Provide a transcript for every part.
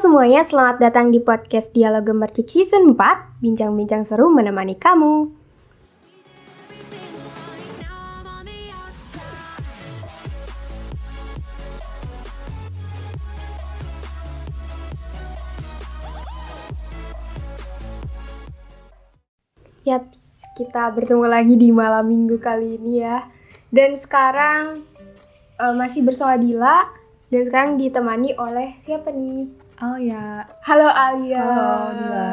semuanya, selamat datang di podcast Dialog Gemercik Season 4 Bincang-bincang seru menemani kamu. Yap, kita bertemu lagi di malam minggu kali ini ya. Dan sekarang eh, masih bersama Dila Dan sekarang ditemani oleh siapa nih? Alia. Halo Alia. Halo, Dila.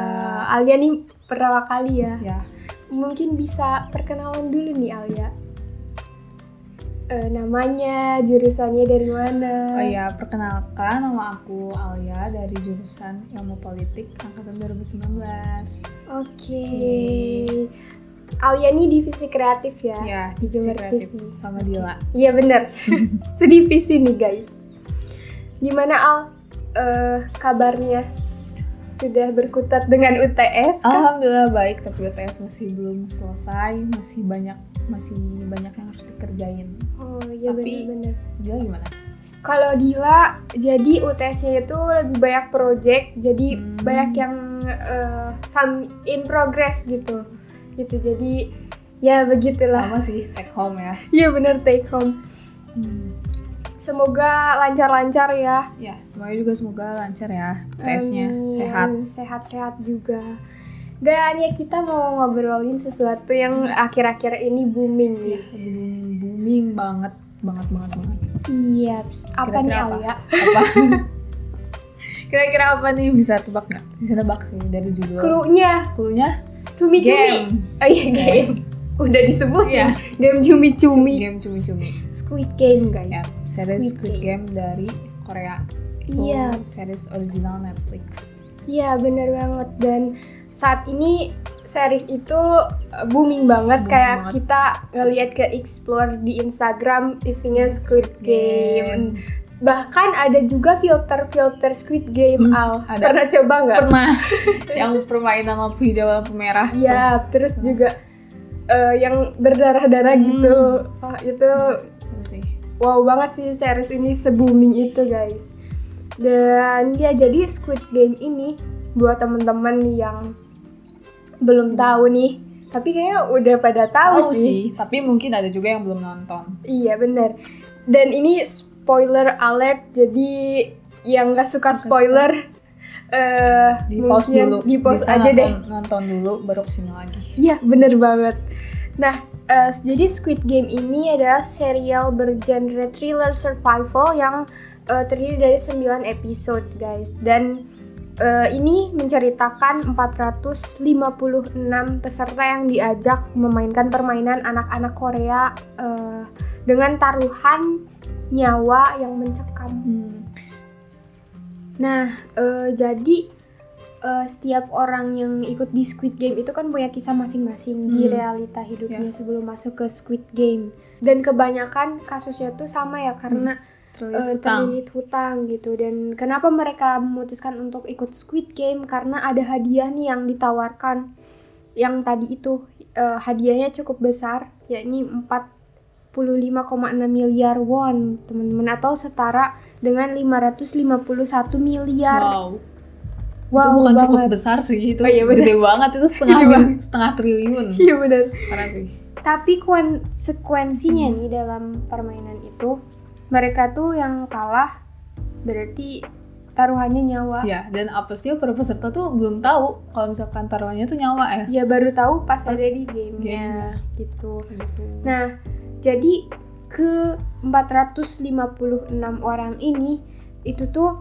Alia nih pertama kali ya. Ya. Mungkin bisa perkenalan dulu nih Alia. Eh, namanya, jurusannya dari mana? Oh ya, perkenalkan nama aku Alia dari jurusan Ilmu Politik angkatan 2019. Oke. Alia nih divisi kreatif ya? Ya, di divisi kreatif sama Dila. Iya bener. Sedivisi nih guys. Gimana Al? Eh, kabarnya? Sudah berkutat dengan UTS? kah? Alhamdulillah baik, tapi UTS masih belum selesai, masih banyak masih banyak yang harus dikerjain. Oh iya Tapi- bener-bener. Dila gimana? Kalau Dila, jadi UTS-nya itu lebih banyak project, jadi Hmm. banyak yang eh, some in progress gitu, gitu. Jadi ya begitulah. Sama sih, take home ya. Iya bener take home. Semoga lancar-lancar ya. Ya, semuanya juga semoga lancar ya Amin. sehat. Sehat-sehat juga. Dan ya kita mau ngobrolin sesuatu yang akhir-akhir ini booming Ya, nih. lagi booming, booming banget, banget, banget, banget. Iya, apa nih apa? Apa kira-kira apa nih bisa tebak nggak bisa nebak sih dari judul Clue-nya, cluenya cumi-cumi. game Oh iya game. Udah disebut Iya. Game cumi-cumi. game cumi-cumi Squid Game guys. ya series Squid Game. Dari Korea Itu Iya, series original Netflix iya benar banget dan saat ini series itu uh, booming banget Booming kayak banget. kita ngelihat ke explore di Instagram isinya Squid Game. Bahkan ada juga filter-filter Squid Game Hmm, Al. ada. Pernah coba nggak? pernah yang permainan lampu hijau lampu merah Iya, terus juga uh, yang berdarah-darah Hmm. gitu. Wah, itu Itu sih wow banget sih series ini se-booming itu guys. Dan ya jadi Squid Game ini buat temen-temen yang belum tahu nih tapi kayaknya udah pada tahu, tahu sih. sih tapi mungkin ada juga yang belum nonton. Iya bener. Dan ini spoiler alert jadi yang nggak suka spoiler eh di pause dulu. di pause aja deh. nonton, nonton dulu baru ke sini lagi. Iya, bener banget. Nah, eh, jadi Squid Game ini adalah serial bergenre thriller survival yang eh, terdiri dari 9 episode, guys. Dan eh, ini menceritakan 456 peserta yang diajak memainkan permainan anak-anak Korea eh, dengan taruhan nyawa yang mencekam. Nah, eh, jadi eh, setiap orang yang ikut di Squid Game itu kan punya kisah masing-masing di Hmm. realita hidupnya Ya. sebelum masuk ke Squid Game. Dan kebanyakan kasusnya tuh sama ya karena terlilit eh, hutang terlilit hutang gitu. Dan kenapa mereka memutuskan untuk ikut Squid Game? Karena ada hadiah nih yang ditawarkan. Yang tadi itu eh, hadiahnya cukup besar, yakni 45,6 miliar won, teman-teman atau setara dengan 551 miliar. wow Wow, itu bukan cukup banget. besar sih itu Oh iya, bener. gede banget itu setengah setengah triliun Iya benar. parah sih Tapi konsekuensinya nih dalam permainan itu mereka tuh yang kalah berarti taruhannya nyawa. ya dan apesnya para peserta tuh belum tahu kalau misalkan taruhannya tuh nyawa ya Ya baru tahu pas, Pas ada di gamenya gamenya. gitu. gitu Nah, jadi ke 456 orang ini itu tuh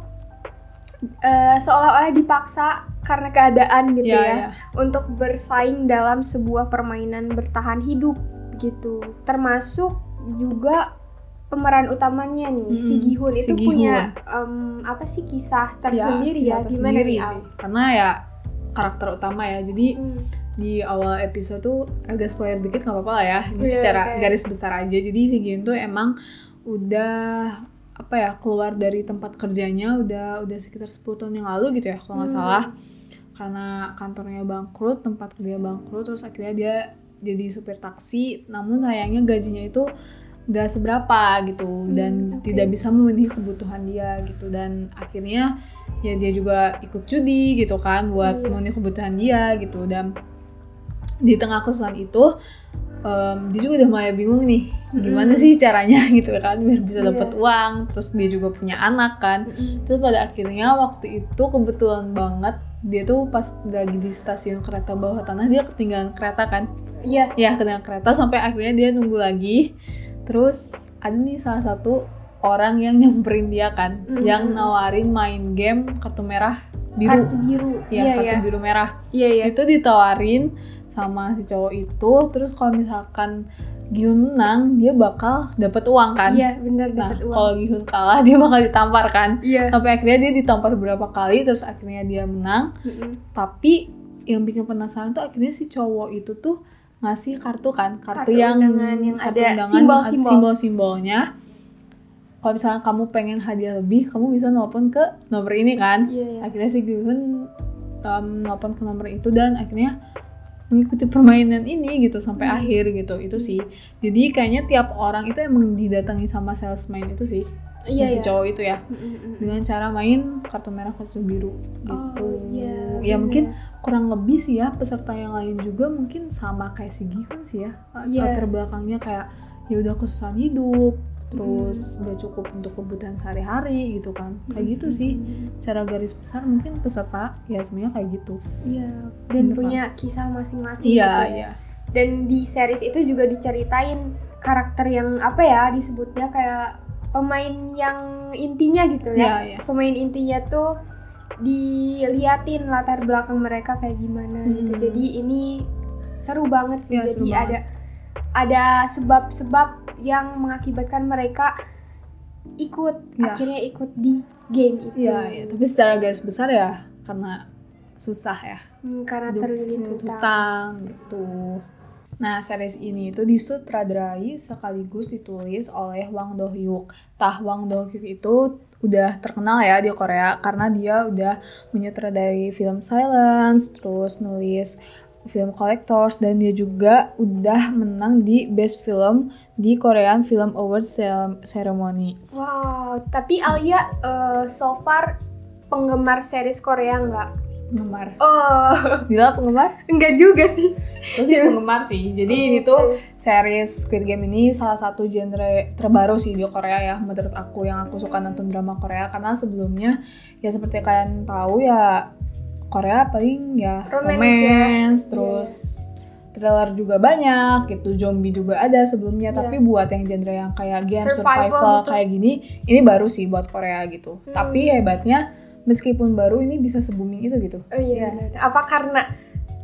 eh, seolah-olah dipaksa karena keadaan gitu ya, ya, ya. untuk bersaing dalam sebuah permainan bertahan hidup gitu. Termasuk juga pemeran utamanya nih, Mm-mm, si Gihun itu si punya em, apa sih kisah tersendiri ya, iya, gimana nih Al? sih. karena ya karakter utama ya jadi Hmm, di awal episode tuh agak spoiler dikit nggak apa-apa lah ya ini Iya, secara oke. garis besar aja jadi si Gyun tuh emang udah apa ya keluar dari tempat kerjanya udah udah sekitar 10 tahun yang lalu gitu ya kalau nggak Hmm. salah karena kantornya bangkrut tempat kerja bangkrut terus akhirnya dia jadi supir taksi namun sayangnya gajinya itu gak seberapa gitu dan Hmm, oke. tidak bisa memenuhi kebutuhan dia gitu dan akhirnya ya dia juga ikut judi gitu kan buat Iya. memenuhi kebutuhan dia gitu dan di tengah kesusahan itu em, dia juga udah mulai bingung nih gimana Mm. sih caranya gitu kan biar bisa Iya. dapat uang terus dia juga punya anak kan. Terus pada akhirnya waktu itu kebetulan banget dia tuh pas lagi di stasiun kereta bawah tanah dia ketinggalan kereta kan? Iya. Ya ketinggalan kereta sampai akhirnya dia nunggu lagi. Terus ada nih salah satu orang yang nyamperin dia kan Mm. yang nawarin main game kartu merah biru. Kartu biru. Ya iya kartu iya. biru merah. Iya iya. Itu ditawarin sama si cowok itu terus kalau misalkan Gihun menang dia bakal dapat uang kan? Iya benar nah dapat uang. kalau Gihun kalah dia bakal ditampar kan? Iya. Sampai akhirnya dia ditampar beberapa kali terus akhirnya dia menang. Mm-mm. tapi yang bikin penasaran tuh akhirnya si cowok itu tuh ngasih kartu kan? Kartu, Kartu yang undangan yang kartu ada. undangan simbol-simbol. simbol-simbolnya. Kalau misalnya kamu pengen hadiah lebih kamu bisa nelpon ke nomor ini kan? Iya iya. Akhirnya si Gihun um, nelpon ke nomor itu dan akhirnya mengikuti permainan ini gitu sampai Hmm. akhir gitu itu sih jadi kayaknya tiap orang itu emang didatangi sama salesman itu sih iya si iya cowok itu ya Mm-mm. dengan cara main kartu merah kartu biru gitu oh iya ya benar. mungkin kurang lebih sih ya peserta yang lain juga mungkin sama kayak si Gihun sih ya Iya. latar belakangnya kayak ya udah kesusahan hidup terus nggak cukup untuk kebutuhan sehari-hari gitu kan. Kayak gitu sih cara garis besar mungkin peserta ya semuanya kayak gitu. Iya dan Bener, punya kisah masing-masing iya gitu ya. iya. Dan di series itu juga diceritain karakter yang apa ya disebutnya kayak pemain yang intinya gitu iya ya. Iya pemain intinya tuh diliatin latar belakang mereka kayak gimana gitu. Hmm. jadi ini seru banget sih. Iya, jadi seru banget. Ada sebab-sebab yang mengakibatkan mereka ikut Iya. akhirnya ikut di game itu iya iya tapi secara garis besar ya karena susah ya Hmm, karena terlilit hutang hutang gitu. Nah, series ini itu disutradarai sekaligus ditulis oleh Wang Do Hyuk. Tah Wang Do Hyuk itu udah terkenal ya di Korea karena dia udah menyutradarai film Silence, terus nulis film Collectors dan dia juga udah menang di Best Film di Korean Film Awards Cere- Ceremony. wow tapi Alia eh, so far penggemar series Korea nggak Penggemar. oh Gila penggemar? enggak juga sih Terus sih penggemar sih. Jadi ini tuh series Squid Game ini salah satu genre terbaru sih di Korea ya menurut aku yang aku suka nonton drama Korea karena sebelumnya ya seperti kalian tahu ya Korea paling ya Romance romance, ya. terus thriller juga banyak gitu zombie juga ada sebelumnya Iya. tapi buat yang genre yang kayak game Survival survival, gitu. kayak gini ini baru sih buat Korea gitu Hmm. tapi hebatnya meskipun baru ini bisa se booming itu gitu Oh iya, Iya. benar. apa karena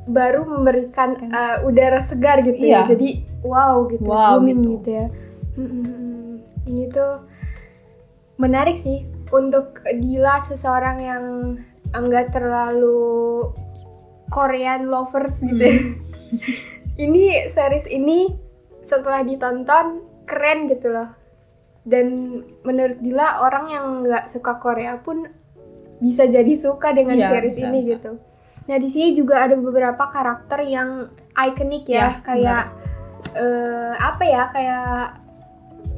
baru memberikan Kan. uh, udara segar gitu Iya. ya, jadi wow gitu, Wow, booming gitu. gitu, ya. Mm-mm. Ini tuh menarik sih untuk Dila seseorang yang enggak terlalu Korean lovers gitu. ya. Hmm. ini series ini setelah ditonton keren gitu loh. Dan menurut Dila orang yang nggak suka Korea pun bisa jadi suka dengan Iya, series bisa, ini bisa. gitu. Nah di sini juga ada beberapa karakter yang ikonik ya, Ya, kayak eh, apa ya kayak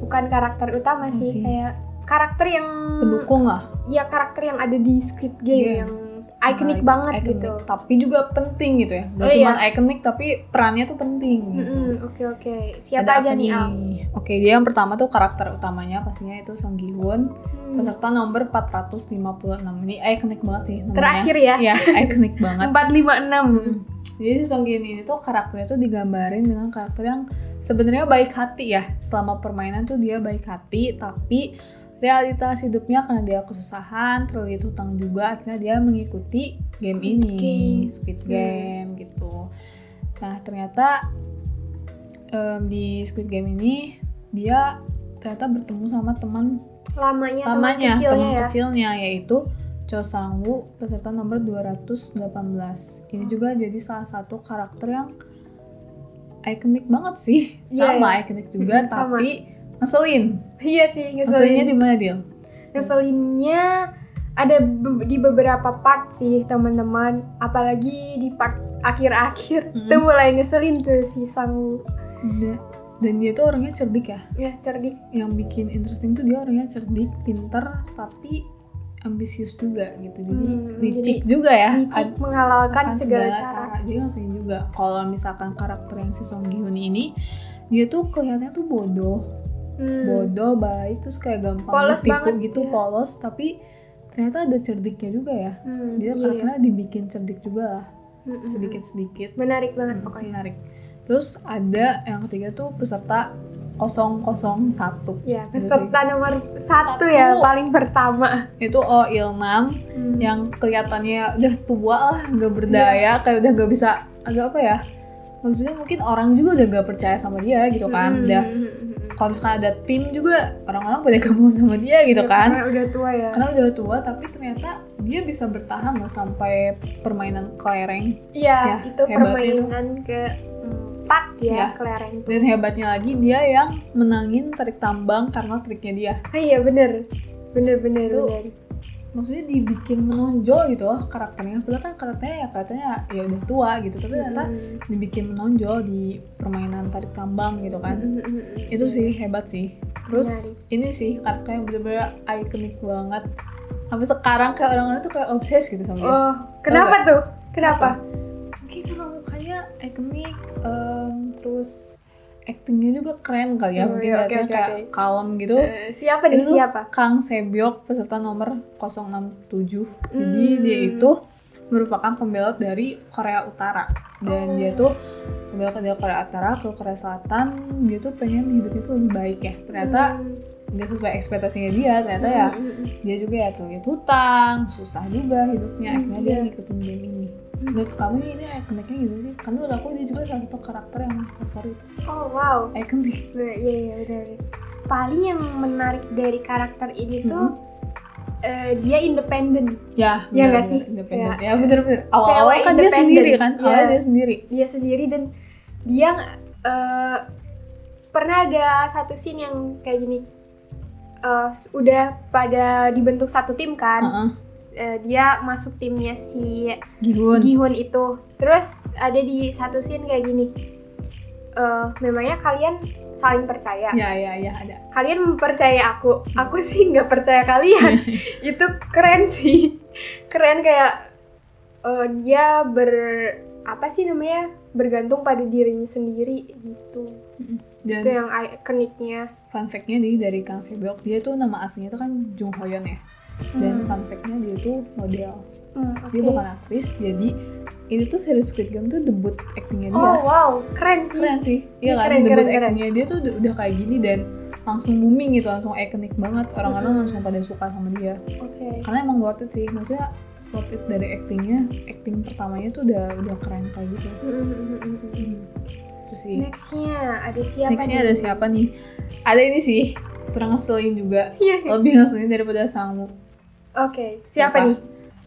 bukan karakter utama sih, sih? kayak karakter yang pendukung lah ya karakter yang ada di Squid Game Iya. yang ikonik Nah, banget ikonik. gitu. tapi juga penting gitu ya Gak Oh, cuma iya. ikonik tapi perannya tuh penting gitu. Mm-mm, Oke oke, siapa Ada aja nih Al? Oke, dia yang pertama tuh karakter utamanya pastinya itu Song Gi Hoon, Hmm. peserta nomor 456. Ini ikonik banget sih namanya. Terakhir ya, Iya, ikonik banget. 456. Hmm. Jadi si Song Gi ini tuh karakternya tuh digambarin dengan karakter yang sebenarnya baik hati ya. Selama permainan tuh dia baik hati, tapi realitas hidupnya karena dia kesusahan, terlilit hutang juga, akhirnya dia mengikuti game ini, Game. Squid Hmm. Game gitu. Nah ternyata em, di Squid Game ini dia ternyata bertemu sama teman Lamanya, teman lamanya, kecilnya teman ya. kecilnya yaitu Cho Sang Woo, peserta nomor 218. Ini juga jadi salah satu karakter yang ikonik banget sih. Iya, sama iya. ikonik juga, Mm, sama. tapi ngeselin. Iya sih, Ngeselinnya ngeselin. di mana Dil? Ngeselinnya ada be- di beberapa part sih teman-teman, apalagi di part akhir-akhir Mm-mm. tuh mulai ngeselin tuh si Sang Da- Dan dia tuh orangnya cerdik ya. ya cerdik. Yang bikin interesting tuh dia orangnya cerdik, pinter, tapi ambisius juga gitu jadi Hmm, licik jadi juga ya Licik menghalalkan akan segala, cara. dia ngeselin juga kalau misalkan karakter yang si Song Gi ini dia tuh kelihatannya tuh bodoh Hmm. bodoh baik terus kayak gampang Polos ditipu banget, gitu iya. polos tapi ternyata ada cerdiknya juga ya Hmm, dia iya, karakternya dibikin cerdik juga lah iya. Hmm, hmm, sedikit sedikit hmm. Menarik banget pokoknya. menarik terus ada yang ketiga tuh peserta 001 Ya, Gitu peserta nomor satu Satu. ya, paling pertama. itu Oh Ilnam Hmm. yang kelihatannya udah tua lah nggak berdaya kayak udah nggak bisa agak apa ya maksudnya mungkin orang juga udah nggak percaya sama dia gitu kan Hmm, udah hmm, hmm, hmm. Kalau misalkan ada tim juga orang-orang pada gak mau sama dia gitu Ya, kan karena udah tua ya. karena udah tua tapi ternyata dia bisa bertahan loh sampai permainan kelereng Iya, Ya, itu permainan keempat ya, Ya. kelereng. dan hebatnya lagi dia yang menangin tarik tambang karena triknya dia Ah, iya bener, bener bener Itu bener. Maksudnya dibikin menonjol gitu loh karakternya padahal kan karakternya ya katanya ya udah tua gitu tapi ternyata Hmm. dibikin menonjol di permainan tarik tambang gitu kan Hmm, itu sih hebat sih terus Menarik. ini sih karakternya bener-bener ikonik banget sampai sekarang kayak orang-orang tuh kayak obses gitu sama dia Oh, kenapa tuh? Kenapa? mungkin karena mukanya ikonik em, terus actingnya juga keren kali ya Oh, mungkin oke, oke, kayak oke. kalem gitu Eh, siapa nih Itu siapa? Kang Sebyok peserta nomor 067 jadi Hmm. dia itu merupakan pembelot dari Korea Utara dan Oh. dia tuh pembelot dari Korea Utara ke Korea Selatan dia tuh pengen hidupnya tuh lebih baik ya ternyata Hmm. nggak sesuai ekspektasinya dia ternyata ya Hmm, hmm. dia juga ya tuh hutang susah juga hidupnya Hmm, akhirnya dia iya. ngikutin game ini. Menurut kamu ini ikoniknya gitu sih karena menurut aku dia juga salah satu karakter yang favorit Oh wow. ikonik Nah, Iya iya udah. Paling yang menarik dari karakter ini tuh eh, dia independen. ya Iya nggak bener-bener sih? independen Kayak ya bener-bener awal-awal cewek kan dia sendiri kan Iya. awalnya dia sendiri Dia sendiri dan dia eh, pernah ada satu scene yang kayak gini. Eh, udah pada dibentuk satu tim kan. Heeh. Eh, dia masuk timnya si Gihun Gihun itu. Terus ada di satu scene kayak gini. Eh, memangnya kalian saling percaya? ya ya ya ada Kalian mempercaya aku? Aku sih nggak percaya kalian. itu keren sih. Keren kayak eh, dia ber apa sih namanya bergantung pada dirinya sendiri gitu. dan Itu yang ikoniknya. fun fact-nya nih dari Kang Sebyok dia tuh nama aslinya tuh kan Jung Hoyeon ya dan Hmm. fun fact-nya dia tuh model Hmm, dia oke. bukan aktris jadi ini tuh series Squid Game tuh debut actingnya dia Oh wow, keren sih. keren sih iya kan Keren, debut keren, keren. actingnya dia tuh udah, kayak gini dan langsung booming gitu langsung ikonik banget orang-orang Mm-mm. langsung pada suka sama dia Oke. karena emang worth it sih maksudnya worth it dari actingnya acting pertamanya tuh udah udah keren kayak gitu Hmm, hmm, hmm, hmm, hmm. Hmm. itu sih Nextnya ada siapa nextnya nih? ada siapa nih ada ini sih kurang ngeselin juga Iya. lebih ngeselin daripada Sangmu Oke, siapa, Siapa? nih?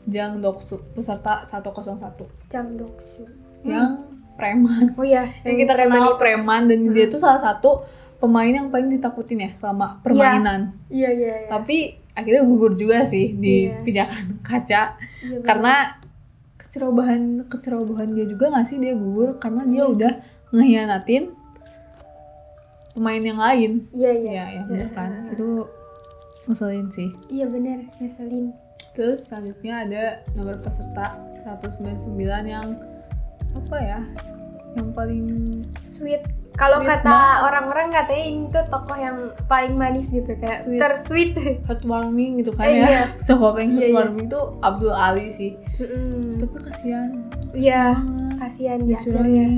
Jang Doksu peserta 101 Jang Doksu. yang preman Oh iya, yang kita kenal preman dan dia Hmm. tuh salah satu pemain yang paling ditakutin ya selama permainan Iya iya iya. tapi akhirnya gugur juga sih di Iya. pijakan kaca Iya, karena kecerobohan kecerobohan dia juga nggak sih dia gugur karena dia Iya sih. udah ngehianatin pemain yang lain Iya iya. ya yang bener kan itu ngeselin sih Iya bener, ngeselin. terus selanjutnya ada nomor peserta 199 yang apa ya yang paling Sweet. Kalau kata orang-orang katanya ini tuh tokoh yang paling manis gitu kayak Sweet. tersweet. heartwarming gitu kan Eh, ya iya. tokoh paling Iya, iya. heartwarming tuh Abdul Ali sih Mm-mm. tapi kasihan Iya, kasihan dicurangin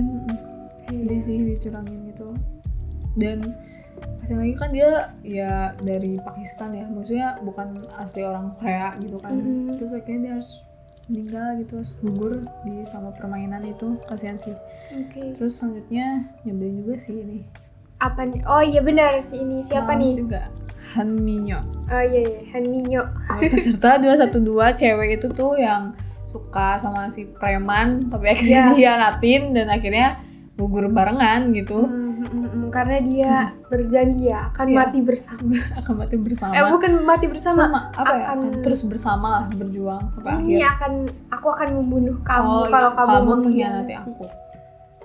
Iya. sedih sih dicurangin gitu dan kasihan lagi kan dia ya dari Pakistan ya maksudnya bukan asli orang Korea gitu kan Mm-mm. terus akhirnya dia harus meninggal gitu terus gugur di sama permainan itu kasihan sih Oke. terus selanjutnya nyebelin juga sih ini Apa nih? Oh iya benar si ini siapa Males nih? juga Han Minyo Oh iya iya, Han Minyo. peserta 212 cewek itu tuh yang suka sama si preman tapi akhirnya Iya. dihianatin dan akhirnya gugur barengan gitu Hmm, hmm, hmm, karena dia berjanji ya akan Iya. mati bersama. akan mati bersama Eh bukan mati bersama. sama apa ya akan- akan terus bersama lah berjuang sampai Ini akhir akan aku akan membunuh kamu Oh, kalau iya, kamu, mengkhianati aku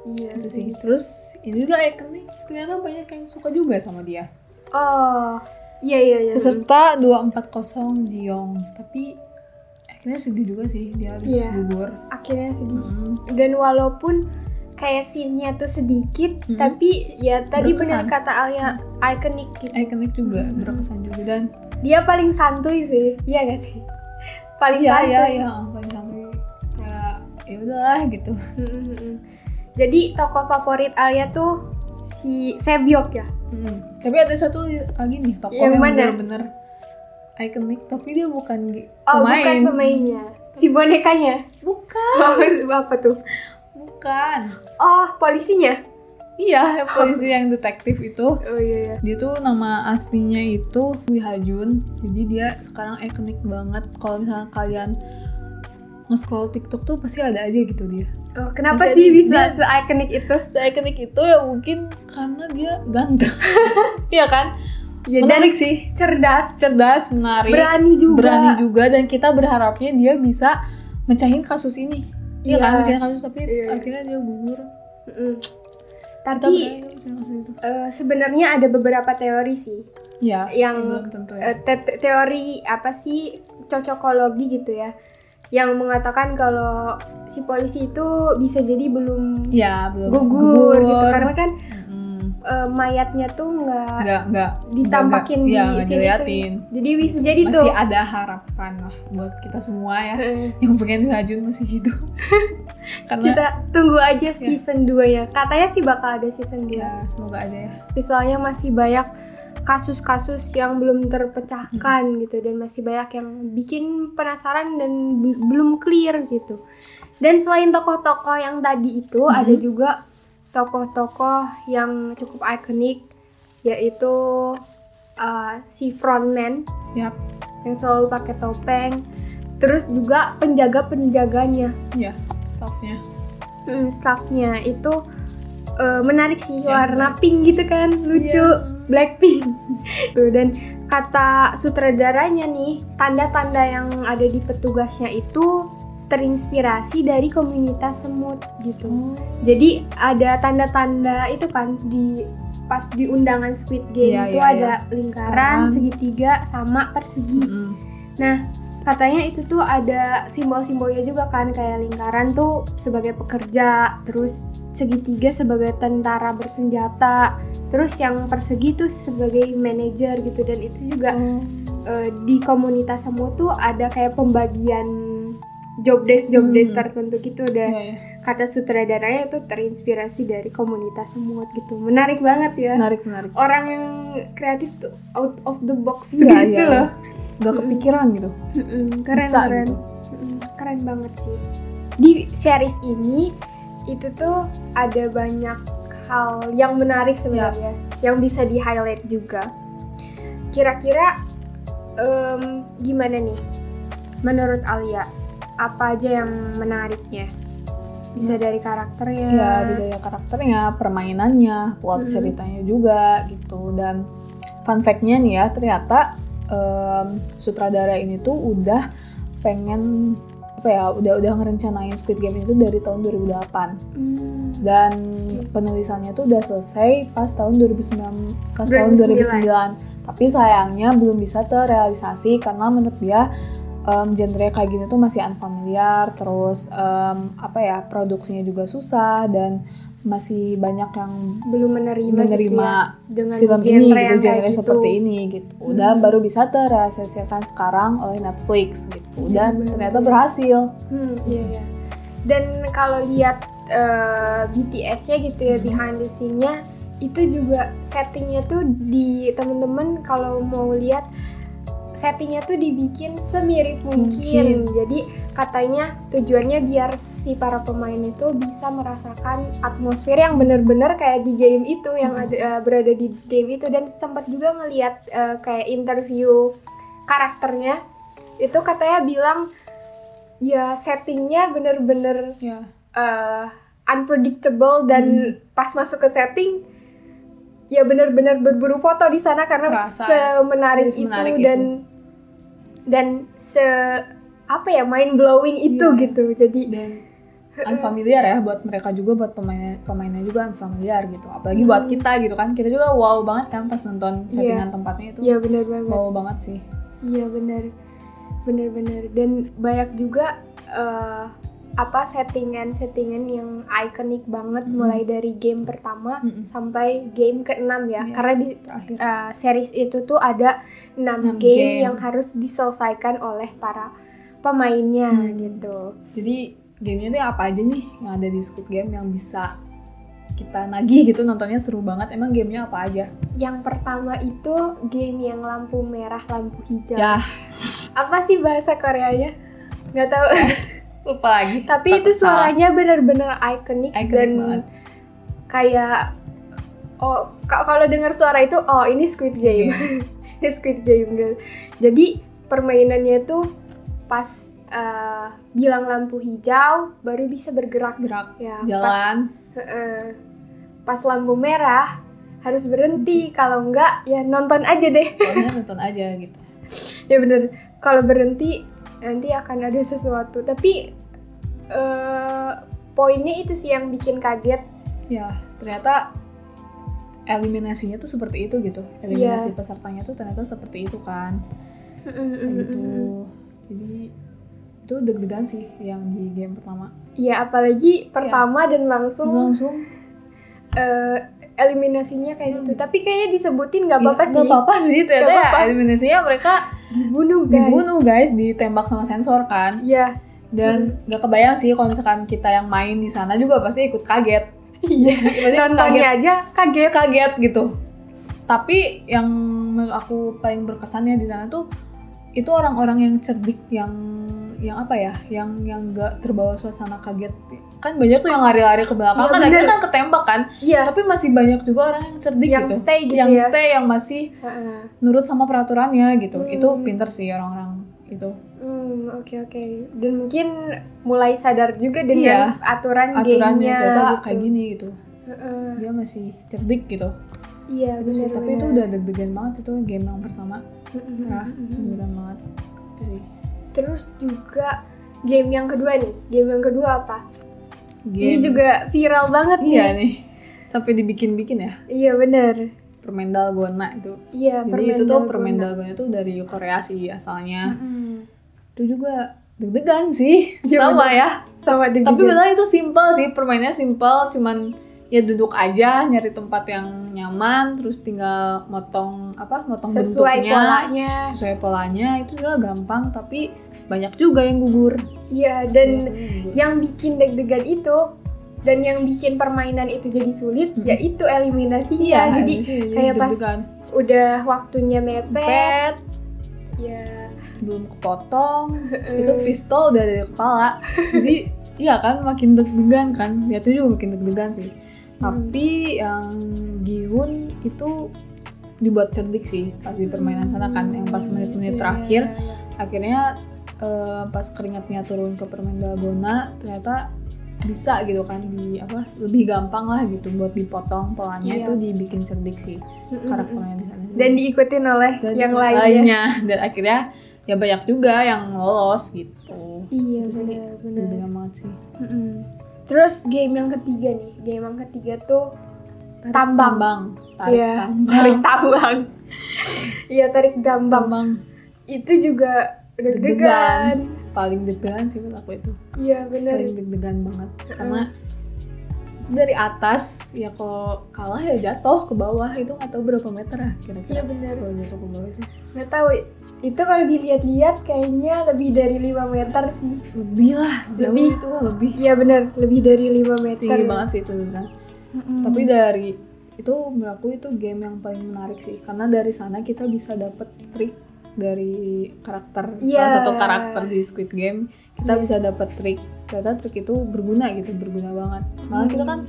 Iya itu sih terus ini juga ikonik ternyata banyak yang suka juga sama dia Oh, Iya iya iya. Peserta 240 Jiong. Tapi akhirnya sedih juga sih dia harus gugur. Akhirnya sedih. Mm. Dan walaupun kayak scene-nya tuh sedikit, Hmm. tapi ya tadi benar kata Alia ikonik gitu. Ikonik juga Mm. berkesan juga dan Dia paling santuy sih, iya gak sih? Paling iya santuy. iya iya paling sampai kayak ya udahlah gitu. Mm-mm. Jadi tokoh favorit Alia tuh si Sebyok ya. Mm. Tapi ada satu lagi nih tokoh Yang yang, mana? bener-bener ikonik tapi dia bukan Oh, pemain. bukan pemainnya. Si bonekanya. Bukan, Oh, apa tuh? Bukan. Oh, polisinya. Iya, polisi yang detektif itu. Oh iya iya. Dia tuh nama aslinya itu Wi Hajun. Jadi dia sekarang ikonik banget. Kalau misalnya kalian nge-scroll TikTok tuh pasti ada aja gitu dia. Oh, kenapa Jadi sih bisa dia- se-ikonik itu? Se-ikonik itu ya mungkin karena dia ganteng. Iya kan? Ya, Menarik dan sih. cerdas, Cerdas, menarik, berani juga. berani juga dan kita berharapnya dia bisa mecahin kasus ini. Iya Iya. kan, mecahin kasus tapi Iya. akhirnya dia gugur. Kita Tapi eh, sebenarnya ada beberapa teori sih. Ya, yang belum tentu ya. Eh, te- teori apa sih cocokologi gitu ya yang mengatakan kalau si polisi itu bisa jadi belum ya, belum gugur, gitu karena kan Mm-mm. Eh, mayatnya tuh nggak nggak nggak. ditampakin nggak- di ya, sini tuh. diliatin. Jadi bisa jadi masih tuh. ada harapan lah buat kita semua ya. Eh, yang pengen Hajun masih hidup. Karena kita tunggu aja Ya. season 2 ya. Katanya sih bakal ada season 2 ya semoga aja ya. Soalnya masih banyak kasus-kasus yang belum terpecahkan gitu. Dan masih banyak yang bikin penasaran dan be- belum clear gitu. Dan selain tokoh-tokoh yang tadi itu Mhm. ada juga tokoh-tokoh yang cukup ikonik yaitu uh, si frontman Yap. yang selalu pakai topeng. Terus juga penjaga-penjaganya, ya staffnya hmm, staffnya itu uh, menarik sih Ya, warna pink gitu kan, lucu. Iya. Blackpink. Tuh dan kata sutradaranya nih, tanda-tanda yang ada di petugasnya itu terinspirasi dari komunitas semut gitu. Oh. Jadi ada tanda-tanda itu kan di pas di undangan Squid Game Iya, itu iya, ada lingkaran, Lingkaran. segitiga, sama persegi. Mm-mm. Nah, katanya itu tuh ada simbol-simbolnya juga kan kayak lingkaran tuh sebagai pekerja, terus segitiga sebagai tentara bersenjata, terus yang persegi tuh sebagai manajer gitu dan itu juga Oh. eh, di komunitas semua tuh ada kayak pembagian job desk job desk Hmm. tertentu gitu Iya, dan iya. kata sutradaranya itu terinspirasi dari komunitas semut gitu. Menarik banget ya. Menarik menarik. Orang yang kreatif tuh out of the box Iya, gitu iya, loh. Nggak kepikiran gitu. Keren Bisa keren gitu. Keren. Banget sih. Di series ini itu tuh ada banyak hal yang menarik sebenarnya. Yang bisa di highlight juga. Kira-kira em, gimana nih? Menurut Alia apa aja yang menariknya? Bisa dari karakternya. Ya bisa ya karakternya permainannya plot Mm-mm. ceritanya juga gitu. Dan fun fact-nya nih ya ternyata em, sutradara ini tuh udah pengen apa ya udah udah ngerencanain Squid Game itu dari tahun 2008 Hmm, dan penulisannya tuh udah selesai pas tahun 2009 pas tahun 2009. 2009 tapi sayangnya belum bisa terrealisasi karena menurut dia em, genre kayak gini tuh masih unfamiliar terus em, apa ya produksinya juga susah dan masih banyak yang belum menerima, menerima gitu ya, dengan film ini gitu genre gitu. seperti ini gitu dan Hmm. baru bisa terrealisasikan sekarang oleh Netflix gitu Iya, dan bener. ternyata berhasil Hmm, iya iya. Dan kalau lihat eh, BTS-nya gitu ya Hmm. behind the scene-nya itu juga settingnya tuh di temen-temen kalau mau lihat settingnya tuh dibikin semirip mungkin. Mungkin. Jadi katanya tujuannya biar si para pemain itu bisa merasakan atmosfer yang bener-bener kayak di game itu yang Hmm. ada eh, berada di game itu dan sempat juga ngelihat eh, kayak interview karakternya itu katanya bilang ya settingnya bener-bener ya eh, unpredictable dan Hmm. pas masuk ke setting ya bener-bener berburu foto di sana karena Terasa, semenarik itu semenarik dan dan se apa ya mind blowing itu Iya. gitu. Jadi dan unfamiliar ya buat mereka juga buat pemain pemainnya juga unfamiliar gitu. Apalagi buat Hmm. kita gitu kan. Kita juga wow banget kan pas nonton Iya. settingan tempatnya itu. Iya benar banget. wow banget sih. Iya benar, benar-benar. Dan banyak juga eh, apa settingan-settingan yang ikonik banget Mm-mm. mulai dari game pertama Mm-mm. sampai game keenam ya. Iya. Karena di terakhir eh, series itu tuh ada 6 Enam game, game. yang harus diselesaikan oleh para pemainnya Hmm. gitu. jadi gamenya tuh apa aja nih yang ada di Squid Game yang bisa kita nagih gitu nontonnya seru banget emang gamenya apa aja Yang pertama itu game yang lampu merah, lampu hijau. ya Apa sih bahasa Koreanya? Nggak tahu. Lupa lagi Tapi Takut itu suaranya benar-benar ikonik dan banget. kayak oh ka- kalau dengar suara itu oh ini Squid Game. ini Squid Game gitu. Jadi permainannya tuh pas eh, bilang lampu hijau baru bisa bergerak gerak ya. jalan Pas, heeh. pas lampu merah harus berhenti kalau enggak ya nonton aja deh. pokoknya nonton aja gitu ya bener kalau berhenti nanti akan ada sesuatu. Tapi eh poinnya itu sih yang bikin kaget. Ya ternyata eliminasinya tuh seperti itu gitu. Eliminasi pesertanya tuh ternyata seperti itu kan. Gitu. jadi itu deg-degan sih yang di game pertama. Iya apalagi pertama dan langsung langsung. eh, eliminasinya kayak gitu. Hmm. tapi kayaknya disebutin nggak apa-apa Iya, sih. nggak apa-apa sih ternyata ya eliminasinya mereka dibunuh guys. dibunuh guys ditembak sama sensor kan. Iya. Dan nggak kebayang sih kalau misalkan kita yang main di sana juga pasti ikut kaget. Iya. Pasti kaget. Nontonnya aja kaget. Kaget gitu. Tapi yang menurut aku paling berkesannya di sana tuh itu orang-orang yang cerdik yang yang apa ya yang yang nggak terbawa suasana kaget kan banyak tuh yang lari-lari ke belakang Iya, kan akhirnya kan ketembak kan iya tapi masih banyak juga orang yang cerdik yang gitu stay gitu yang ya stay yang masih Heeh. nurut sama peraturannya gitu Hmm. itu pinter sih orang-orang itu Hmm, oke oke. Dan mungkin mulai sadar juga dengan Iya. aturan aturannya ternyata gitu. kayak gini gitu Heeh. dia masih cerdik gitu Iya Itu sih, benar. tapi itu udah deg-degan banget itu game yang pertama. Parah, deg-degan banget Itu sih. Terus juga game yang kedua nih. Game yang kedua apa? Ini Game- juga viral banget nih. Iya nih, sampai dibikin-bikin ya Iya benar. permen dalgona itu. Iya Jadi permen itu tuh permen dalgona itu dari Korea sih asalnya. Mm-mm. Itu juga deg-degan sih, Iya, sama bener. ya. Sama dengan. Tapi padahal itu simple sih, permainnya simple, cuman ya duduk aja, nyari tempat yang nyaman, terus tinggal motong apa, motong sesuai bentuknya, polanya. sesuai polanya itu juga gampang, tapi banyak juga yang gugur. Iya dan Banyak yang gugur. yang bikin deg-degan itu dan yang bikin permainan itu jadi sulit Mm-mm. yaitu eliminasinya. iya, jadi kayak pas deg-degan. udah waktunya mepet. Pet, Ya. belum kepotong, itu pistol udah dari kepala jadi iya kan makin deg-degan kan ya itu juga makin deg-degan sih Hmm. tapi yang Gihun itu dibuat cerdik sih pas di permainan sana kan yang pas menit-menit Iya, terakhir iya, iya. akhirnya eh, pas keringatnya turun ke permen dalgona ternyata bisa gitu kan di apa lebih gampang lah gitu buat dipotong polanya Iya. itu dibikin cerdik sih Mm-mm. karakternya di sana dan diikutin oleh Dan yang lainnya. lainnya. dan akhirnya ya banyak juga yang lolos gitu Iya benar-benar. banget sih Mm-mm. Terus game yang ketiga nih, game yang ketiga tuh Tambang. tambang tarik Iya, tambang tarik tambang. Iya tarik tambang Itu juga Deg-degan. paling deg-degan sih menurut aku itu Iya benar. paling deg-degan banget karena itu dari atas ya kalau kalah ya jatuh ke bawah itu nggak tahu berapa meter ya Iya kira-kira benar. kalau jatuh ke bawah itu Nggak tahu. Itu kalau dilihat-lihat kayaknya lebih dari 5 meter sih. lebih lah Lebih. itu lebih Iya benar, lebih dari 5 meter. tinggi banget sih itu kan Mm-mm. tapi dari itu menurut aku itu game yang paling menarik sih karena dari sana kita bisa dapet trik dari karakter Iya. salah satu karakter di Squid Game kita Iya. bisa dapet trik ternyata trik itu berguna gitu berguna banget malah kita kan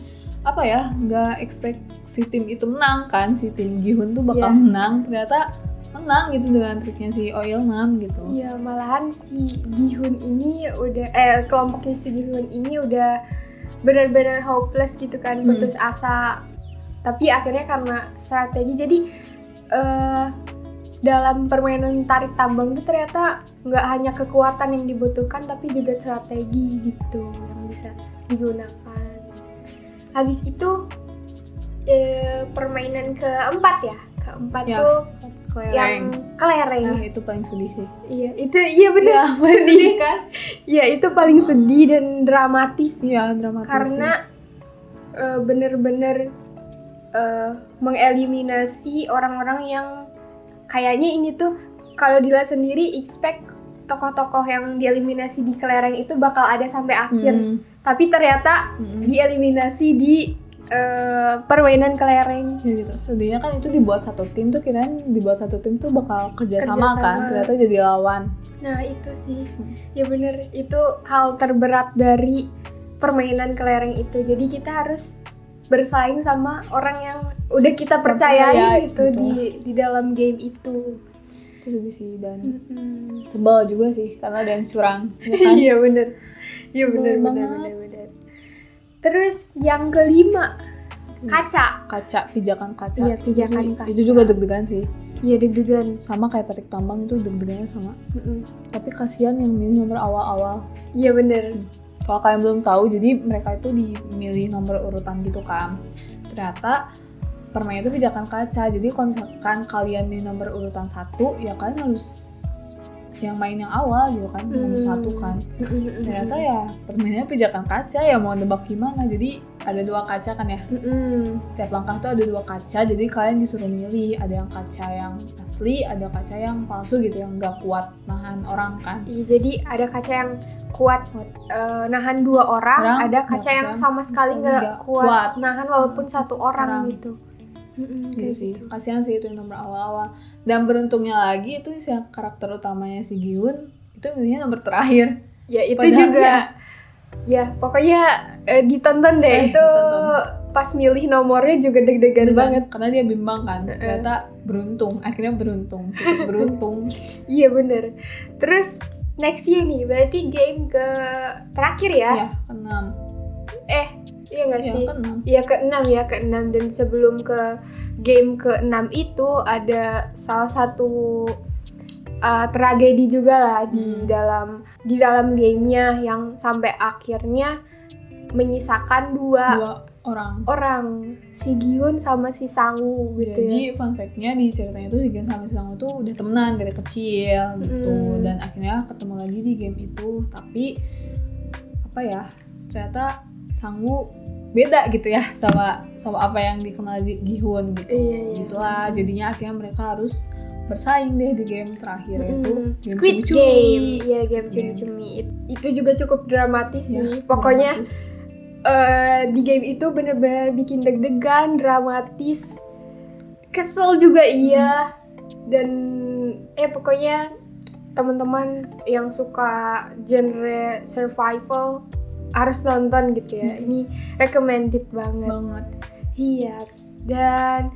apa ya nggak expect si tim itu menang kan si tim Gihun tuh bakal Iya. menang ternyata menang gitu dengan triknya si Oil Nam gitu Iya, malahan si Gihun ini udah eh kelompoknya si Gihun ini udah benar-benar hopeless gitu kan, Hmm. putus asa. Tapi akhirnya karena strategi jadi eh dalam permainan tarik tambang itu ternyata nggak hanya kekuatan yang dibutuhkan tapi juga strategi gitu yang bisa digunakan. Habis itu eh, permainan keempat ya. Keempat Ya, tuh kelereng yang kelereng. nah itu paling sedih sih Iya, itu iya bener. Iya, sedih kan Iya, itu paling sedih dan dramatis. iya dramatis Karena eh, bener-bener eh, mengeliminasi orang-orang yang kayaknya ini tuh kalau dilihat sendiri expect tokoh-tokoh yang dieliminasi di kelereng itu bakal ada sampai akhir. Hmm, Tapi ternyata hmm. dieliminasi di eh, permainan kelereng. Ya gitu. Sedihnya kan itu dibuat satu tim tuh kirain dibuat satu tim tuh bakal kerja sama kan, ternyata jadi lawan. Nah itu sih, Hmm. ya bener itu hal terberat dari permainan kelereng itu. Jadi kita harus bersaing sama orang yang udah kita Percaya, percayai gitu gitu. di di dalam game itu. Itu sedih sih dan Mm-mm. sebel juga sih karena ada yang curang. ya kan? Iya bener, iya bener bener bener bener. Terus yang kelima Hmm. kaca, Kaca, pijakan kaca. Iya, Itu pijakan sih- kaca. Itu juga deg-degan sih. iya deg-degan. Sama kayak tarik tambang itu deg-degannya sama. Mm-mm. Tapi kasihan yang milih nomor awal-awal. Iya bener. Kalau kalian belum tahu, jadi mereka itu dimilih nomor urutan gitu kan. Ternyata permainan itu pijakan kaca. Jadi kalau misalkan kalian milih nomor urutan satu, ya kalian harus yang main yang awal gitu kan, nomor Hmm. satu kan. Mm-mm. Ternyata ya permainannya pijakan kaca ya mau nebak gimana. Jadi ada dua kaca kan ya. Mm-mm. Setiap langkah tuh ada dua kaca. Jadi kalian disuruh milih. Ada yang kaca yang asli, ada kaca yang palsu gitu yang nggak kuat nahan orang kan. Iya, jadi ada kaca yang kuat eh, nahan dua orang, Orang, ada kaca yang sama sekali nggak kuat, kuat. nahan walaupun satu orang, Orang. gitu. Mm-mm, gitu kayak sih gitu. kasihan sih itu yang nomor awal-awal dan beruntungnya lagi itu si karakter utamanya si Giun itu milihnya nomor terakhir Ya itu Padahal juga. Ya pokoknya eh, ditonton deh Eh, itu ditonton. Pas milih nomornya juga deg-degan banget. karena dia bimbang kan ternyata beruntung akhirnya beruntung beruntung Iya bener. Terus nextnya nih berarti game ke terakhir ya? ya keenam Eh iya nggak ya sih? Iya keenam ya keenam dan sebelum ke game keenam itu ada salah satu uh, tragedi juga lah di Hmm. dalam di dalam gamenya yang sampai akhirnya menyisakan dua, dua orang orang si Giun sama si Sangu gitu jadi ya. fun fact-nya di ceritanya itu si Giun sama si Sangu tuh udah temenan dari kecil gitu Hmm. dan akhirnya ketemu lagi di game itu tapi apa ya ternyata Sangu beda gitu ya sama sama apa yang dikenal di Gihun gitu Iya, iya. gitulah jadinya akhirnya mereka harus bersaing deh di game terakhir itu Mm, game Squid cumi-cumi. Game, iya game cumi-cumi. It- Itu juga cukup dramatis Ya, sih. Pokoknya dramatis. Eh, di game itu bener-bener bikin deg-degan, dramatis, kesel juga iya, dan eh pokoknya teman-teman yang suka genre survival harus nonton gitu ya. Hmm. Ini recommended banget. banget Iya. Dan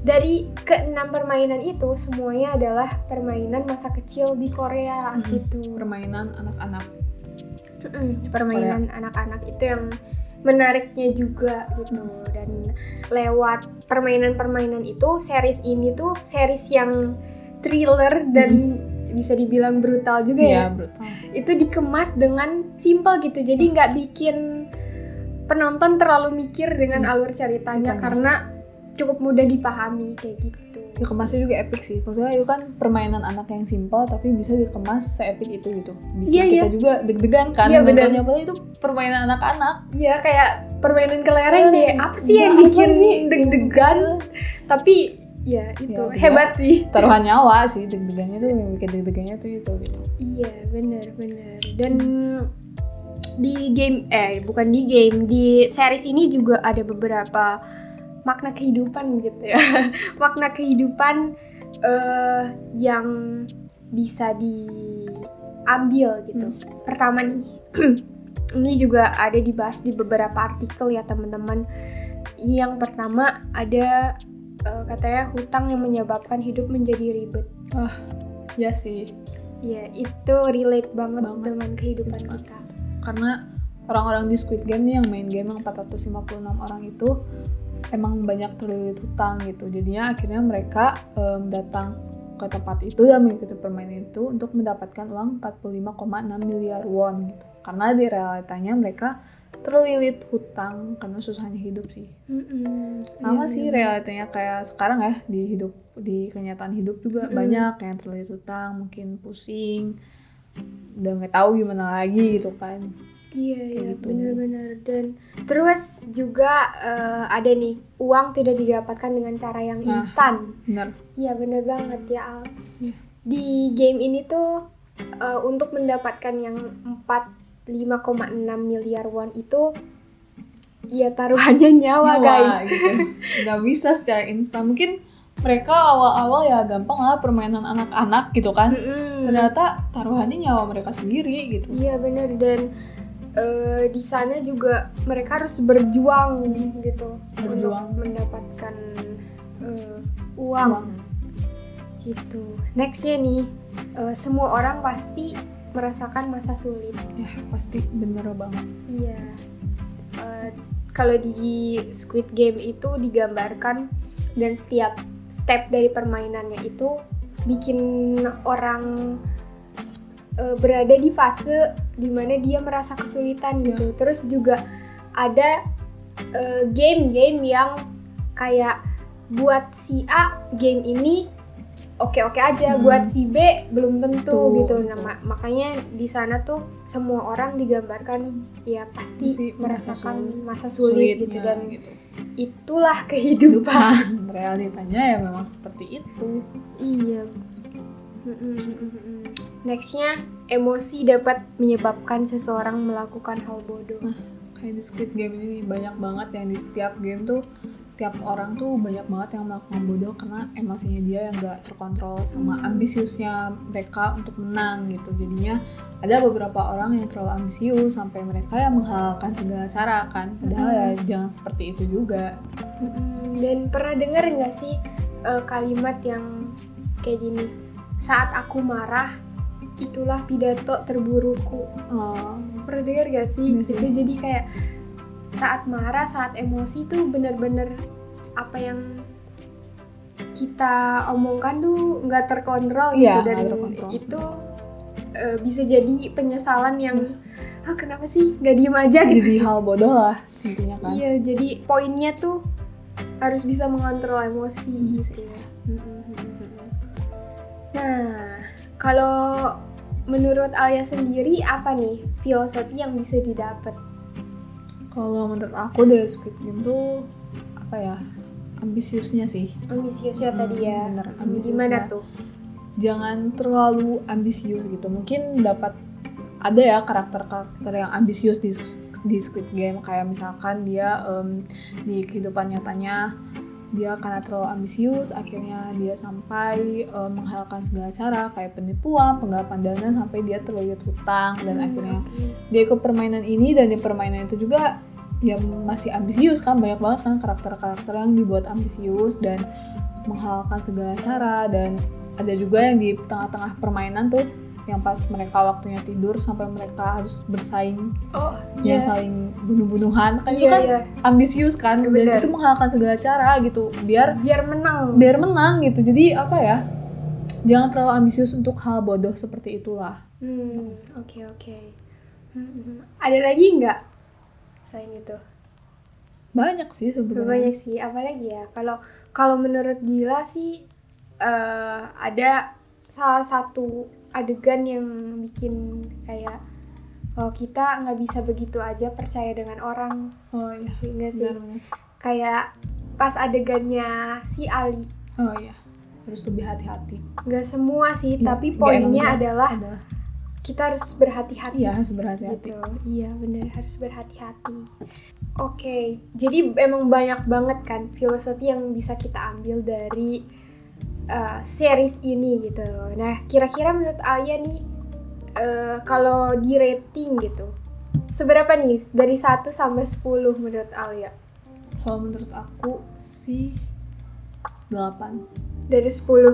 dari keenam permainan itu semuanya adalah permainan masa kecil di Korea Mm-mm. gitu. permainan anak-anak Mm, permainan anak-anak itu yang menariknya juga gitu. Dan lewat permainan-permainan itu series ini tuh series yang thriller dan bisa dibilang brutal juga ya ya. brutal. Itu dikemas dengan simple gitu. Jadi nggak bikin penonton terlalu mikir dengan Hmm. alur ceritanya Ceritanya. karena cukup mudah dipahami kayak gitu dikemasnya juga epic sih. Maksudnya itu kan permainan anak yang simpel tapi bisa dikemas seepik itu gitu. Bikin Iya, kita iya. juga deg-degan kan Iya, benar. nontonnya padahal itu permainan anak-anak. Iya kayak permainan kelereng deh. Apa sih yang Iya, bikin deg-degan? Tapi ya itu. Ya, hebat sih. Taruhan nyawa sih deg-degannya tuh yang bikin deg-degannya tuh itu gitu. Iya, bener bener. Dan di game eh bukan di game, di series ini juga ada beberapa makna kehidupan gitu ya. makna kehidupan eh yang bisa diambil gitu. Pertama nih, ini juga ada dibahas di beberapa artikel ya teman-teman. Yang pertama ada eh, katanya hutang yang menyebabkan hidup menjadi ribet. ya sih Ya, itu relate banget, Banget. dengan kehidupan Kehidupan. kita. karena orang-orang di Squid Game nih yang main game yang 456 orang itu emang banyak terlilit hutang gitu jadinya akhirnya mereka em, datang ke tempat itu dan mengikuti permainan itu untuk mendapatkan uang 45,6 miliar won gitu karena di realitanya mereka terlilit hutang karena susahnya hidup sih Mm-mm. sama Iya, sih bener. realitanya kayak sekarang ya di hidup di kenyataan hidup juga Mm-mm. banyak yang terlilit hutang mungkin pusing udah nggak tahu gimana lagi gitu kan Iya, iya, gitu. benar-benar. Dan terus juga eh, ada nih, uang tidak didapatkan dengan cara yang Nah. instan. bener Iya, benar banget ya, Al. Iya. Di game ini tuh eh, untuk mendapatkan yang 45,6 miliar won itu ya taruhannya nyawa, Nyawa, guys. gitu. nggak bisa secara instan mungkin mereka awal-awal ya gampang lah permainan anak-anak gitu kan Mm-mm. ternyata taruhannya nyawa mereka sendiri gitu Iya benar dan eh, di sana juga mereka harus berjuang gitu Berjuang. untuk mendapatkan eh, uang. Uang. gitu. Nextnya nih eh, semua orang pasti merasakan masa sulit. ya pasti bener banget Iya. Eh, kalau di Squid Game itu digambarkan dan setiap step dari permainannya itu bikin orang eh, berada di fase di mana dia merasa kesulitan gitu. Terus juga ada eh, game-game yang kayak buat si A game ini oke-oke aja, Hmm. buat si B belum tentu Tuh, gitu. Nah, ma- makanya di sana tuh semua orang digambarkan ya pasti Pasti merasakan merasa masa sulit gitu dan gitu. itulah kehidupan. Realitanya ya memang seperti itu iya. Nextnya emosi dapat menyebabkan seseorang melakukan hal bodoh. kayak di Squid Game ini banyak banget yang di setiap game tuh tiap orang tuh banyak banget yang melakukan bodoh karena emosinya dia yang gak terkontrol sama Hmm. ambisiusnya mereka untuk menang gitu jadinya ada beberapa orang yang terlalu ambisius sampai mereka yang menghalalkan segala cara kan padahal ya Hmm. jangan seperti itu juga Mm-mm. Dan pernah dengar nggak sih eh, kalimat yang kayak gini? Saat aku marah, itulah pidato terburukku. oh, Pernah dengar gak sih? Nggak sih. Itu jadi kayak saat marah, saat emosi tuh bener-bener apa yang kita omongkan tuh nggak terkontrol gitu Iya, dan terkontrol. itu eh, bisa jadi penyesalan yang ah kenapa sih nggak diem aja gitu jadi hal bodoh lah intinya kan Iya, jadi poinnya tuh harus bisa mengontrol emosi Iya gitu ya. Nah, kalau menurut Alia sendiri apa nih filosofi yang bisa didapat? kalau menurut aku dari Squid Game tuh apa ya ambisiusnya sih Ambisiusnya Hmm, tadi ya. bener, Hmm, ambisiusnya. Gimana tuh? jangan terlalu ambisius gitu mungkin dapat ada ya karakter-karakter yang ambisius di di Squid Game kayak misalkan dia em, di kehidupan nyatanya dia karena terlalu ambisius akhirnya dia sampai em, menghalalkan segala cara kayak penipuan penggelapan dana sampai dia terlilit hutang dan Hmm, akhirnya dia ikut permainan ini dan di permainan itu juga ya masih ambisius kan banyak banget kan karakter-karakter yang dibuat ambisius dan menghalalkan segala cara dan ada juga yang di tengah-tengah permainan tuh yang pas mereka waktunya tidur sampai mereka harus bersaing Oh, yang iya. saling bunuh-bunuhan kan itu Iya, kan iya. ambisius kan dan Bener. itu menghalalkan segala cara gitu biar Biar menang. biar menang gitu jadi apa ya jangan terlalu ambisius untuk hal bodoh seperti itulah Hmm, oke oke. Hmm, Ada lagi nggak selain itu? banyak sih sebenarnya Banyak sih, apalagi ya. Kalau kalau menurut Gila sih eh, ada salah satu adegan yang bikin kayak oh kita nggak bisa begitu aja percaya dengan orang, oh iya enggak sih? benar Kayak pas adegannya si Ali, Oh iya, harus lebih hati-hati. nggak semua sih, Iya, tapi poinnya adalah Ada. kita harus berhati-hati. Iya, harus berhati-hati. gitu iya bener harus berhati-hati oke jadi emang banyak banget kan filosofi yang bisa kita ambil dari uh, series ini gitu nah kira-kira menurut Alia nih uh, kalau di rating gitu seberapa nih dari 1 sampai 10 menurut Alia Kalau menurut aku sih 8. dari 10 oke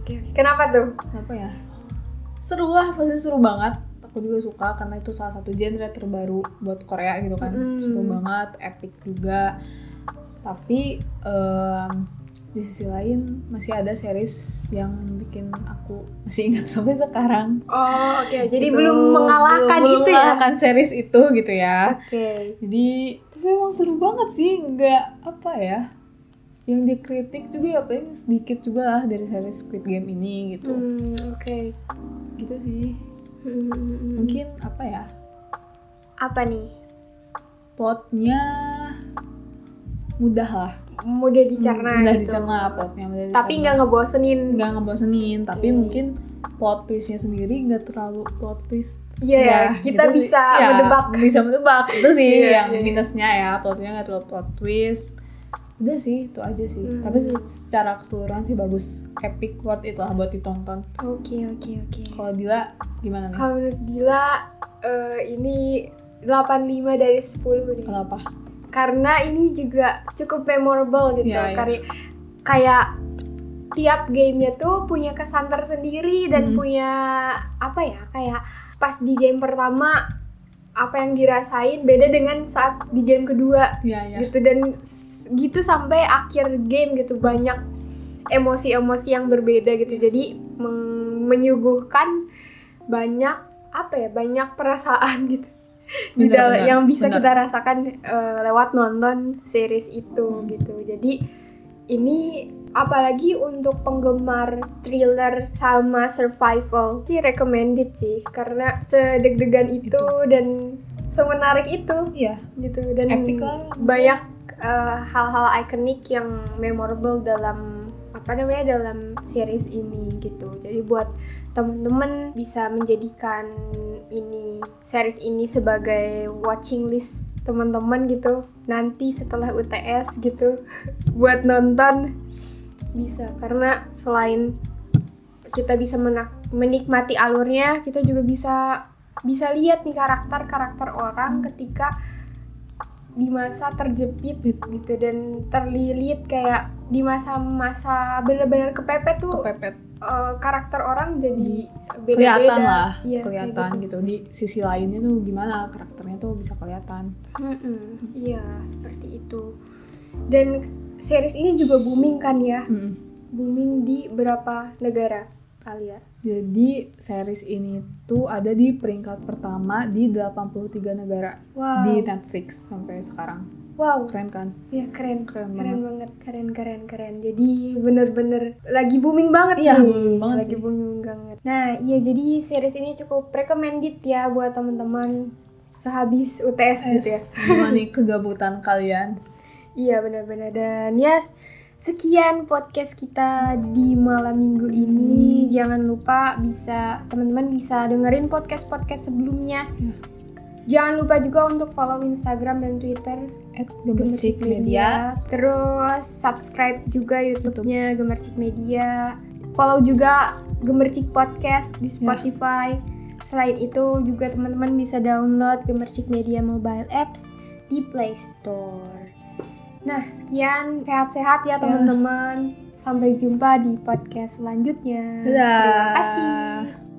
oke kenapa tuh Apa ya? Seru lah, pasti seru banget. Aku juga suka karena itu salah satu genre terbaru buat Korea gitu kan. Mm. Seru banget, epic juga. Tapi em, di sisi lain masih ada series yang bikin aku masih ingat sampai sekarang. Oh, oke. Jadi Gitu. belum mengalahkan Belum itu ya. mengalahkan series itu gitu ya. Oke. Jadi tapi emang seru banget sih, nggak apa ya? Yang dikritik juga ya paling sedikit juga lah dari series Squid Game ini gitu. Hmm, oke. Gitu sih. Hmm. Mungkin apa ya? apa nih? Plotnya mudah lah. Mudah dicerna mudah gitu. dicerna plotnya. Mudah Tapi dicerna. nggak ngebosenin. nggak ngebosenin tapi Oke. mungkin plot twistnya sendiri nggak terlalu plot twist Iya ya, Ya, kita gitu sih. bisa Ya, menebak. bisa menebak itu sih Iya, yang iya. minusnya ya plotnya nggak terlalu plot twist udah sih itu aja sih Hmm. tapi se- secara keseluruhan sih bagus epic worth it lah buat ditonton Oke, oke, oke. kalau Dila gimana nih Kalau menurut Gila eh, ini 85 dari 10 nih. kenapa Karena ini juga cukup memorable gitu. Iya, iya. Kari- Kayak tiap gamenya tuh punya kesan tersendiri dan Hmm. punya apa ya? Kayak pas di game pertama apa yang dirasain beda dengan saat di game kedua ya ya gitu dan gitu sampai akhir game gitu banyak emosi-emosi yang berbeda gitu jadi meng- menyuguhkan banyak apa ya banyak perasaan gitu di dalam benar, yang bisa benar. kita rasakan eh, lewat nonton series itu Hmm. gitu. Jadi ini apalagi untuk penggemar thriller sama survival sih recommended sih. Karena sedeg-degan itu, dan semenarik itu iya. gitu. Dan Epic lah, banyak uh, hal-hal ikonik yang memorable dalam apa namanya dalam series ini gitu. Jadi buat teman-teman bisa menjadikan ini series ini sebagai watching list teman-teman gitu. Nanti setelah UTS gitu buat nonton bisa. Karena selain kita bisa menikmati alurnya kita juga bisa bisa lihat nih karakter-karakter orang ketika di masa terjepit gitu dan terlilit kayak di masa-masa benar-benar kepepet tuh. Kepepet eh, karakter orang jadi beda-beda. Kelihatan lah Iya, kelihatan kayak gitu. Di sisi lainnya tuh gimana karakternya tuh bisa kelihatan. Iya seperti itu. Dan series ini juga booming kan ya? Mm-mm. booming di berapa negara kali ya Jadi series ini tuh ada di peringkat pertama di 83 negara. Wow. Di Netflix sampai sekarang. Wow. Keren kan? ya keren. Keren, keren banget. banget. Keren keren keren. Jadi bener-bener lagi booming banget Iya, nih. booming banget lagi sih. booming banget. Nah iya jadi series ini cukup recommended ya buat teman-teman sehabis UTS gitu ya. Gimana nih kegabutan kalian? iya benar-benar. Dan ya sekian podcast kita di malam minggu ini. Jangan lupa bisa teman-teman bisa dengerin podcast podcast sebelumnya. Ya. Jangan lupa juga untuk follow Instagram dan Twitter At Gemercik Media. Terus subscribe juga YouTube-nya Gemercik Media. Follow juga Gemercik Podcast di Ya. Spotify. Selain itu juga teman-teman bisa download Gemercik Media mobile apps di Play Store. Nah, sekian sehat-sehat ya Ya. teman-teman. Sampai jumpa di podcast selanjutnya. Dadah. Terima kasih.